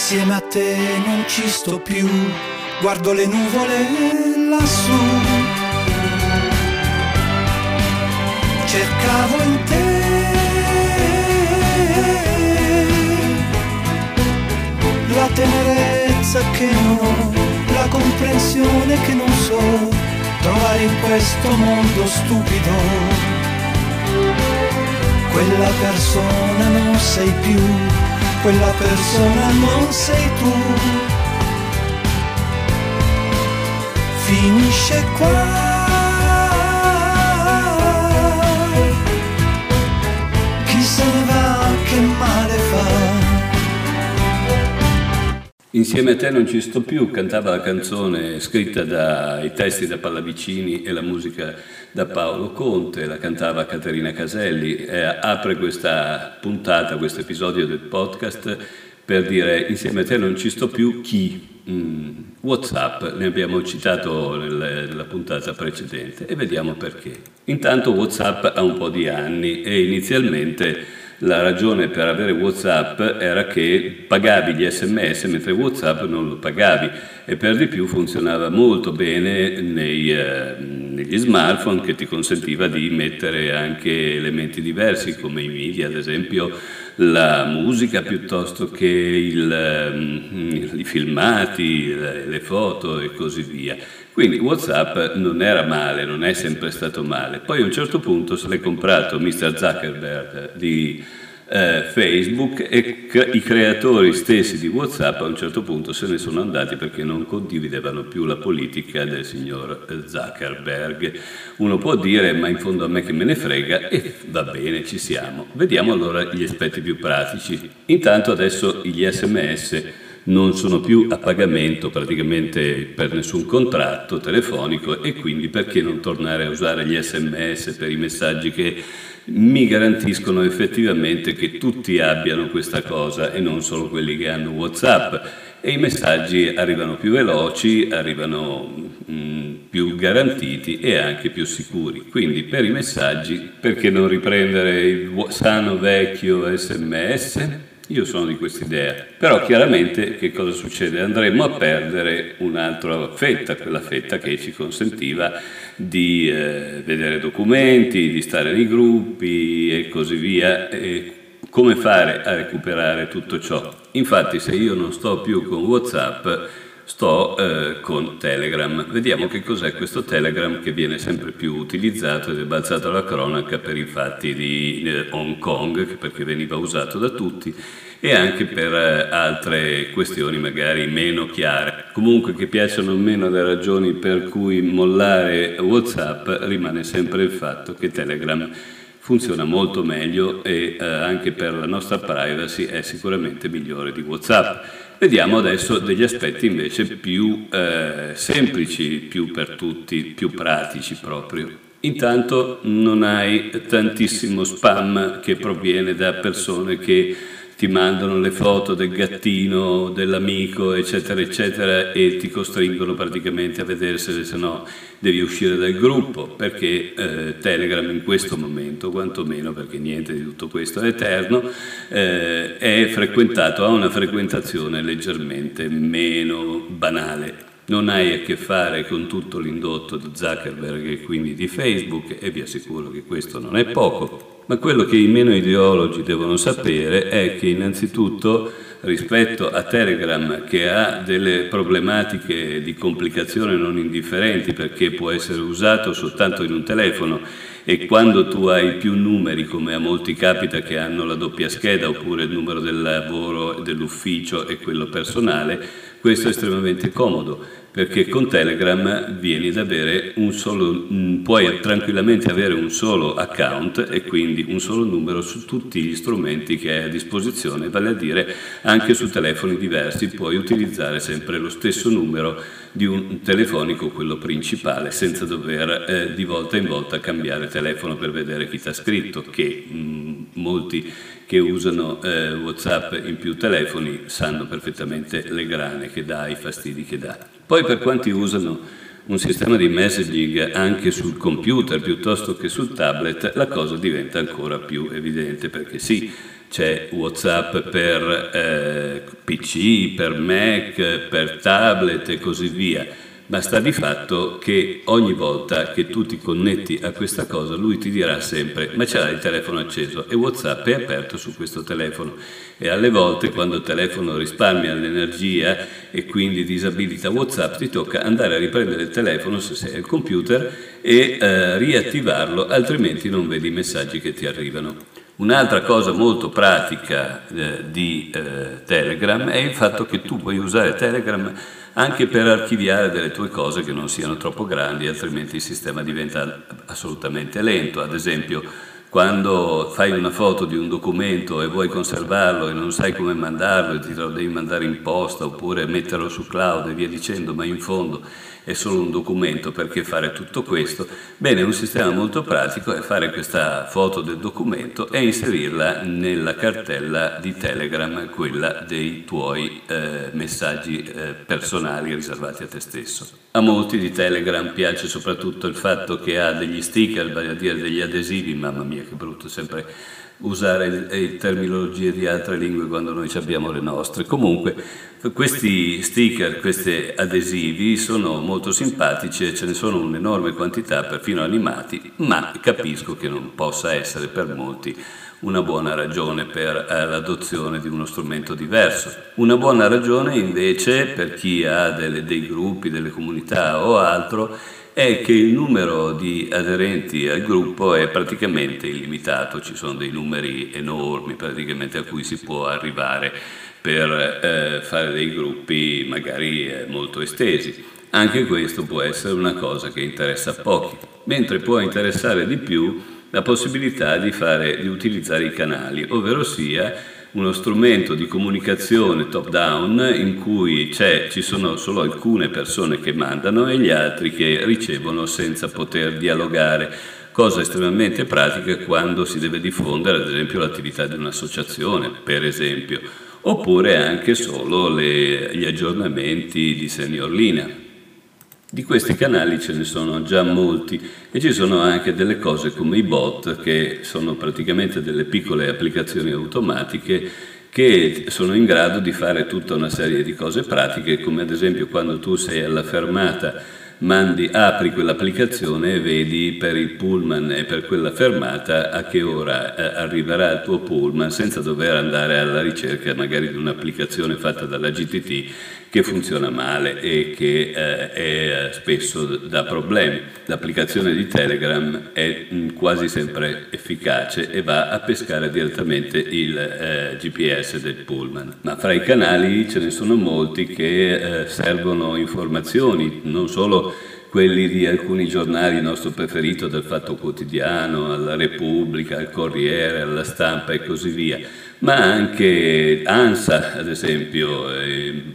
Insieme a te non ci sto più, guardo le nuvole lassù. Cercavo in te la tenerezza che non ho, la comprensione che non so trovare in questo mondo stupido. Quella persona non sei più, quella persona non sei tu. Finisce qua. Insieme a te non ci sto più, cantava la canzone scritta dai testi da Pallavicini e la musica da Paolo Conte, la cantava Caterina Caselli, e apre questa puntata, questo episodio del podcast per dire insieme a te non ci sto più chi? Mm, Whatsapp, ne abbiamo citato nella puntata precedente e vediamo perché. Intanto Whatsapp ha un po' di anni e inizialmente la ragione per avere Whatsapp era che pagavi gli sms mentre Whatsapp non lo pagavi e per di più funzionava molto bene nei, eh, negli smartphone che ti consentiva di mettere anche elementi diversi come i media, ad esempio la musica piuttosto che il, eh, i filmati, le foto e così via. Quindi WhatsApp non era male, non è sempre stato male. Poi a un certo punto se l'è comprato Mr. Zuckerberg di eh, Facebook e c- i creatori stessi di WhatsApp a un certo punto se ne sono andati perché non condividevano più la politica del signor Zuckerberg. Uno può dire ma in fondo a me che me ne frega e va bene, ci siamo. Vediamo allora gli aspetti più pratici. Intanto adesso gli sms non sono più a pagamento praticamente per nessun contratto telefonico e quindi perché non tornare a usare gli sms per i messaggi che mi garantiscono effettivamente che tutti abbiano questa cosa e non solo quelli che hanno Whatsapp e i messaggi arrivano più veloci, arrivano mh, più garantiti e anche più sicuri. Quindi per i messaggi perché non riprendere il sano vecchio sms? Io sono di questa idea, però chiaramente che cosa succede? Andremo a perdere un'altra fetta, quella fetta che ci consentiva di eh, vedere documenti, di stare nei gruppi e così via. E come fare a recuperare tutto ciò? Infatti se io non sto più con Whatsapp, sto eh, con Telegram. Vediamo che cos'è questo Telegram che viene sempre più utilizzato ed è balzato alla cronaca per i fatti di eh, Hong Kong, perché veniva usato da tutti, e anche per eh, altre questioni magari meno chiare. Comunque che piacciono meno le ragioni per cui mollare WhatsApp rimane sempre il fatto che Telegram funziona molto meglio e eh, anche per la nostra privacy è sicuramente migliore di WhatsApp. Vediamo adesso degli aspetti invece più eh, semplici, più per tutti, più pratici proprio. Intanto non hai tantissimo spam che proviene da persone che ti mandano le foto del gattino, dell'amico, eccetera, eccetera, e ti costringono praticamente a vedersele, se no devi uscire dal gruppo, perché eh, Telegram in questo momento, quantomeno perché niente di tutto questo è eterno, eh, è frequentato, ha una frequentazione leggermente meno banale. Non hai a che fare con tutto l'indotto di Zuckerberg e quindi di Facebook e vi assicuro che questo non è poco ma quello che i meno ideologi devono sapere è che innanzitutto rispetto a Telegram che ha delle problematiche di complicazione non indifferenti perché può essere usato soltanto in un telefono e quando tu hai più numeri, come a molti capita che hanno la doppia scheda oppure il numero del lavoro, dell'ufficio e quello personale, questo è estremamente comodo perché con Telegram vieni ad avere un solo, mm, puoi tranquillamente avere un solo account e quindi un solo numero su tutti gli strumenti che hai a disposizione, vale a dire anche su telefoni diversi. Puoi utilizzare sempre lo stesso numero di un telefonico, quello principale, senza dover eh, di volta in volta cambiare telefono per vedere chi ti ha scritto, che mh, mm, molti che usano eh, Whatsapp in più telefoni sanno perfettamente le grane che dà, i fastidi che dà. Poi per quanti usano un sistema di messaging anche sul computer piuttosto che sul tablet, la cosa diventa ancora più evidente perché sì, c'è Whatsapp per eh, PC, per Mac, per tablet e così via ma sta di fatto che ogni volta che tu ti connetti a questa cosa lui ti dirà sempre ma c'è il telefono acceso e Whatsapp è aperto su questo telefono e alle volte quando il telefono risparmia l'energia e quindi disabilita Whatsapp ti tocca andare a riprendere il telefono se sei al computer e eh, riattivarlo altrimenti non vedi i messaggi che ti arrivano. Un'altra cosa molto pratica eh, di eh, Telegram è il fatto che tu puoi usare Telegram anche per archiviare delle tue cose che non siano troppo grandi, altrimenti il sistema diventa assolutamente lento. Ad esempio, quando fai una foto di un documento e vuoi conservarlo e non sai come mandarlo e ti lo devi mandare in posta oppure metterlo su cloud e via dicendo, ma in fondo è solo un documento perché fare tutto questo? Bene, un sistema molto pratico è fare questa foto del documento e inserirla nella cartella di Telegram, quella dei tuoi eh, messaggi eh, personali riservati a te stesso. A molti di Telegram piace soprattutto il fatto che ha degli sticker, vale a dire degli adesivi, mamma mia che brutto sempre usare le terminologie di altre lingue quando noi abbiamo le nostre. Comunque, questi sticker, questi adesivi sono molto simpatici e ce ne sono un'enorme quantità, perfino animati, ma capisco che non possa essere per molti una buona ragione per eh, l'adozione di uno strumento diverso. Una buona ragione invece per chi ha delle, dei gruppi, delle comunità o altro è che il numero di aderenti al gruppo è praticamente illimitato, ci sono dei numeri enormi praticamente a cui si può arrivare per eh, fare dei gruppi magari eh, molto estesi. Anche questo può essere una cosa che interessa pochi, mentre può interessare di più la possibilità di, fare, di utilizzare i canali, ovvero sia uno strumento di comunicazione top down in cui ci sono solo alcune persone che mandano e gli altri che ricevono senza poter dialogare, cosa estremamente pratica quando si deve diffondere ad esempio l'attività di un'associazione, per esempio, oppure anche solo le, gli aggiornamenti di Senior Linea. Di questi canali ce ne sono già molti e ci sono anche delle cose come i bot che sono praticamente delle piccole applicazioni automatiche che sono in grado di fare tutta una serie di cose pratiche come ad esempio quando tu sei alla fermata mandi, apri quell'applicazione e vedi per il pullman e per quella fermata a che ora eh, arriverà il tuo pullman senza dover andare alla ricerca magari di un'applicazione fatta dalla GTT che funziona male e che eh, è, spesso dà problemi. L'applicazione di Telegram è mh, quasi sempre efficace e va a pescare direttamente il eh, GPS del pullman. Ma fra i canali ce ne sono molti che eh, servono informazioni, non solo quelli di alcuni giornali, il nostro preferito del Fatto Quotidiano, alla Repubblica, al Corriere, alla Stampa e così via, ma anche ANSA ad esempio,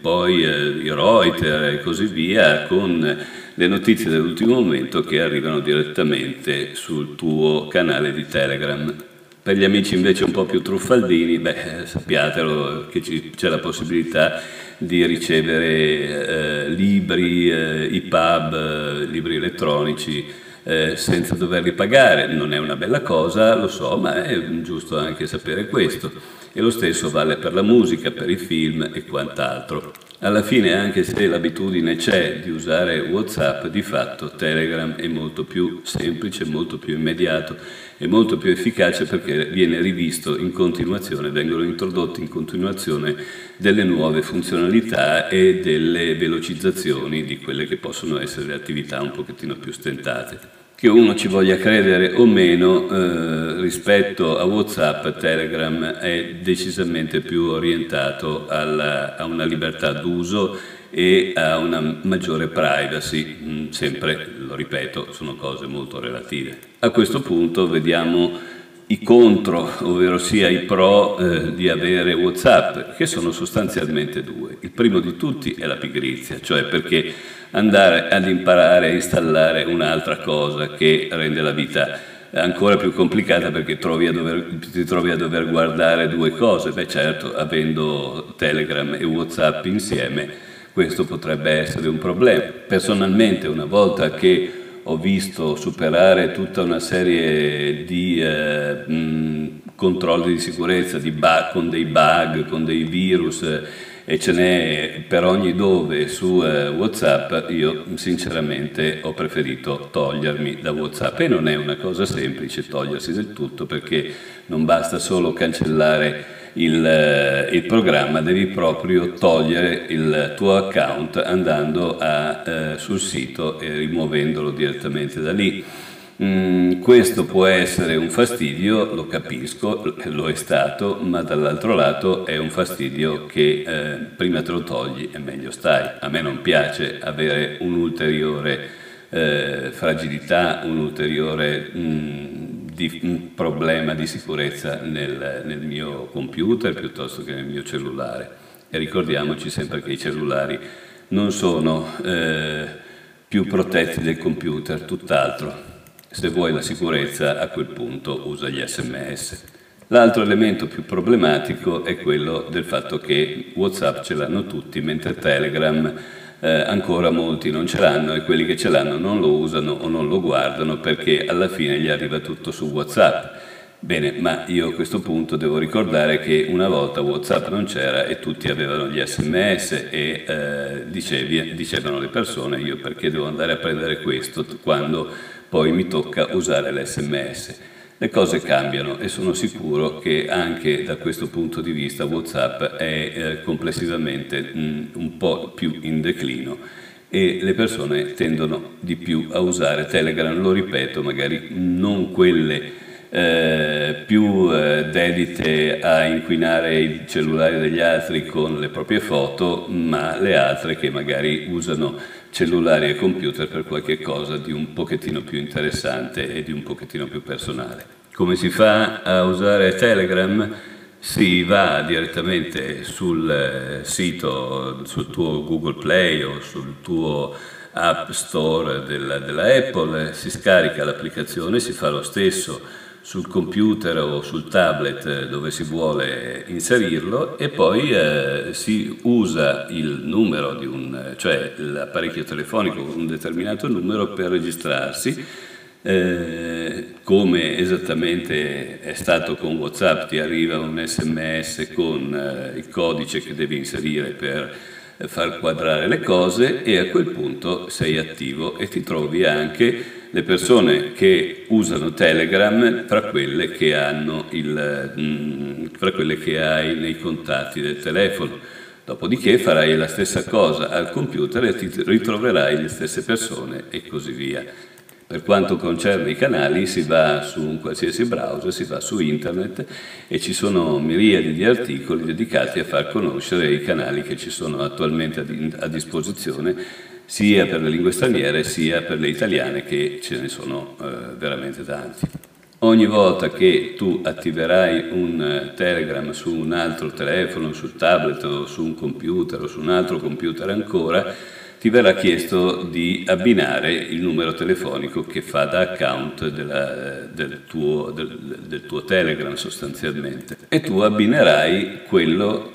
poi eh, i Reuters e così via, con le notizie dell'ultimo momento che arrivano direttamente sul tuo canale di Telegram. Per gli amici invece un po' più truffaldini, beh, sappiatelo che c'è la possibilità di ricevere eh, libri, eh, EPUB, eh, libri elettronici eh, senza doverli pagare. Non è una bella cosa, lo so, ma è giusto anche sapere questo. E lo stesso vale per la musica, per i film e quant'altro. Alla fine, anche se l'abitudine c'è di usare WhatsApp, di fatto Telegram è molto più semplice, molto più immediato e molto più efficace perché viene rivisto in continuazione, vengono introdotte in continuazione delle nuove funzionalità e delle velocizzazioni di quelle che possono essere le attività un pochettino più stentate che uno ci voglia credere o meno, eh, rispetto a WhatsApp, Telegram è decisamente più orientato alla, a una libertà d'uso e a una maggiore privacy, mm, sempre, lo ripeto, sono cose molto relative. A questo punto vediamo i contro, ovvero sia i pro eh, di avere WhatsApp, che sono sostanzialmente due. Il primo di tutti è la pigrizia, cioè perché andare ad imparare a installare un'altra cosa che rende la vita ancora più complicata perché trovi dover, ti trovi a dover guardare due cose. Beh certo, avendo Telegram e WhatsApp insieme, questo potrebbe essere un problema. Personalmente, una volta che ho visto superare tutta una serie di eh, mh, controlli di sicurezza di bug, con dei bug, con dei virus e ce n'è per ogni dove su eh, Whatsapp, io sinceramente ho preferito togliermi da Whatsapp. E non è una cosa semplice togliersi del tutto perché non basta solo cancellare il, eh, il programma, devi proprio togliere il tuo account andando a, eh, sul sito e rimuovendolo direttamente da lì. Mm, questo può essere un fastidio, lo capisco, lo è stato, ma dall'altro lato è un fastidio che eh, prima te lo togli e meglio stai. A me non piace avere un'ulteriore eh, fragilità, un ulteriore mm, di, un problema di sicurezza nel, nel mio computer piuttosto che nel mio cellulare. E ricordiamoci sempre che i cellulari non sono eh, più protetti del computer, tutt'altro se vuoi la sicurezza, a quel punto usa gli sms. L'altro elemento più problematico è quello del fatto che WhatsApp ce l'hanno tutti, mentre Telegram eh, ancora molti non ce l'hanno e quelli che ce l'hanno non lo usano o non lo guardano perché alla fine gli arriva tutto su WhatsApp. Bene, ma io a questo punto devo ricordare che una volta WhatsApp non c'era e tutti avevano gli sms e eh, dicevi, dicevano le persone io perché devo andare a prendere questo quando poi mi tocca usare l'SMS. Le cose cambiano e sono sicuro che anche da questo punto di vista WhatsApp è eh, complessivamente mh, un po' più in declino e le persone tendono di più a usare Telegram, lo ripeto, magari non quelle eh, più eh, dedite a inquinare i cellulari degli altri con le proprie foto, ma le altre che magari usano cellulari e computer per qualche cosa di un pochettino più interessante e di un pochettino più personale. Come si fa a usare Telegram? Si va direttamente sul eh, sito, sul tuo Google Play o sul tuo App Store della, della Apple, si scarica l'applicazione, si fa lo stesso sul computer o sul tablet eh, dove si vuole inserirlo e poi eh, si usa il numero di un, cioè l'apparecchio telefonico con un determinato numero per registrarsi. Eh, come esattamente è stato con WhatsApp, ti arriva un sms con eh, il codice che devi inserire per far quadrare le cose e a quel punto sei attivo e ti trovi anche le persone che usano Telegram fra quelle che, il, mm, fra quelle che hai nei contatti del telefono. Dopodiché farai la stessa cosa al computer e ti ritroverai le stesse persone e così via. Per quanto concerne i canali, si va su un qualsiasi browser, si va su internet e ci sono miriadi di articoli dedicati a far conoscere i canali che ci sono attualmente a disposizione sia per le lingue straniere sia per le italiane che ce ne sono eh, veramente tanti. Ogni volta che tu attiverai un eh, Telegram su un altro telefono, sul tablet o su un computer o su un altro computer ancora, ti verrà chiesto di abbinare il numero telefonico che fa da account della, del, tuo, del, del, tuo, Telegram sostanzialmente e tu abbinerai quello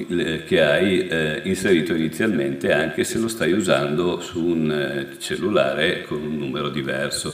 che hai eh, inserito inizialmente anche se lo stai usando su un eh, cellulare con un numero diverso.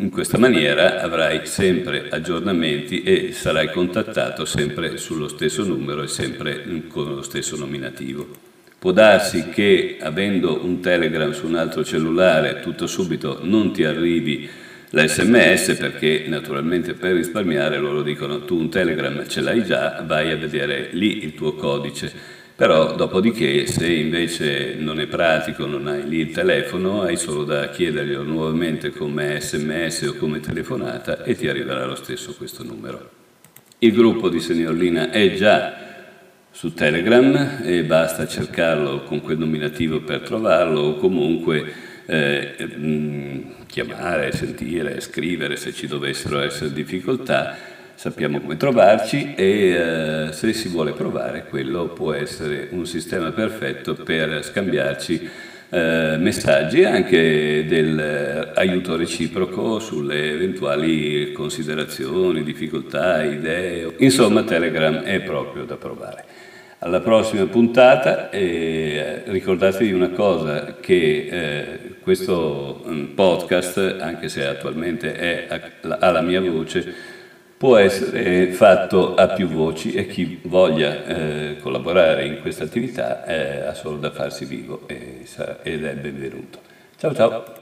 In questa maniera avrai sempre aggiornamenti e sarai contattato sempre sullo stesso numero e sempre con lo stesso nominativo. Può darsi che avendo un Telegram su un altro cellulare tutto subito non ti arrivi l'SMS perché naturalmente per risparmiare loro dicono tu un Telegram ce l'hai già, vai a vedere lì il tuo codice. Però dopodiché se invece non è pratico, non hai lì il telefono, hai solo da chiederglielo nuovamente come sms o come telefonata e ti arriverà lo stesso questo numero. Il gruppo di Seniorlina è già su Telegram e basta cercarlo con quel nominativo per trovarlo o comunque eh, mh, mm, chiamare, sentire, scrivere se ci dovessero essere difficoltà, sappiamo come trovarci e eh, se si vuole provare quello può essere un sistema perfetto per scambiarci eh, messaggi anche dell'aiuto reciproco sulle eventuali considerazioni, difficoltà, idee. Insomma, Telegram è proprio da provare. Alla prossima puntata e ricordatevi una cosa, che eh, questo mm, podcast, anche se attualmente è, ha la mia voce, può essere fatto a più voci e chi voglia eh, collaborare in questa attività eh, ha solo da farsi vivo ed è benvenuto. Ciao ciao!